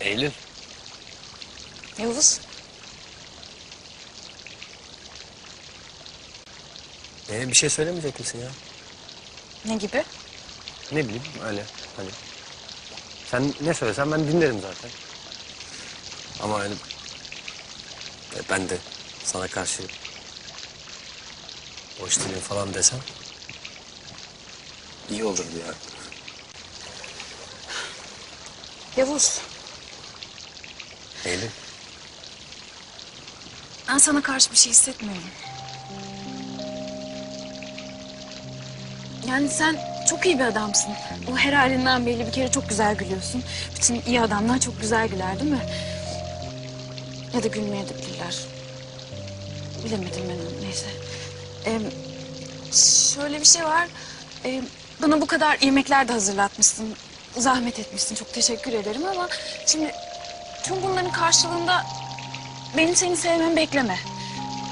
Eylül. Yavuz. Ee, bir şey söylemeyecek misin ya? Ne gibi? Ne bileyim öyle hani. Sen ne söylesen ben dinlerim zaten. Ama öyle... e, Ben de sana karşı boş değilim falan desem iyi olurdu ya. Yavuz. Eylül. Ben sana karşı bir şey hissetmiyorum. Yani sen çok iyi bir adamsın. O her halinden belli bir kere çok güzel gülüyorsun. Bütün iyi adamlar çok güzel güler değil mi? Ya da gülmeyebilirler. Bilemedim ben onu neyse. Ee, şöyle bir şey var. Ee, bana bu kadar yemekler de hazırlatmışsın. Zahmet etmişsin. Çok teşekkür ederim ama şimdi tüm bunların karşılığında benim seni sevmemi bekleme.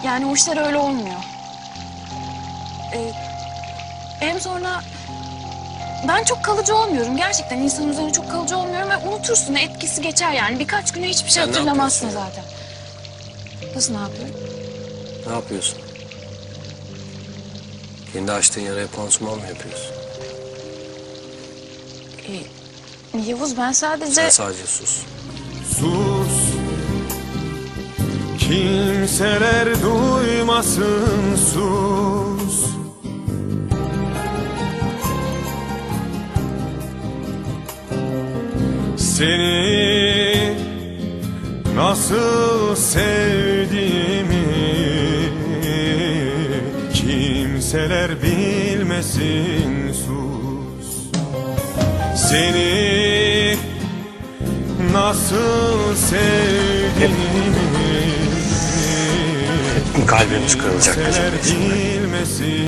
Yani o işler öyle olmuyor. Ee, hem sonra ben çok kalıcı olmuyorum. Gerçekten insan üzerine çok kalıcı olmuyorum ve unutursun. Etkisi geçer yani. Birkaç güne hiçbir şey Sen ne hatırlamazsın yapıyorsun zaten. Nasıl ne yapıyorum? Ne yapıyorsun? Kendi açtığın yaraya pansuman mı yapıyorsun? Ee, Yavuz ben sadece... Sen sadece sus. Sus. Kimseler duymasın sus. Seni nasıl sevdiğimi Kimseler bilmesin sus. Seni nasıl sevdiğimi Kalbimiz kırılacak bilmesin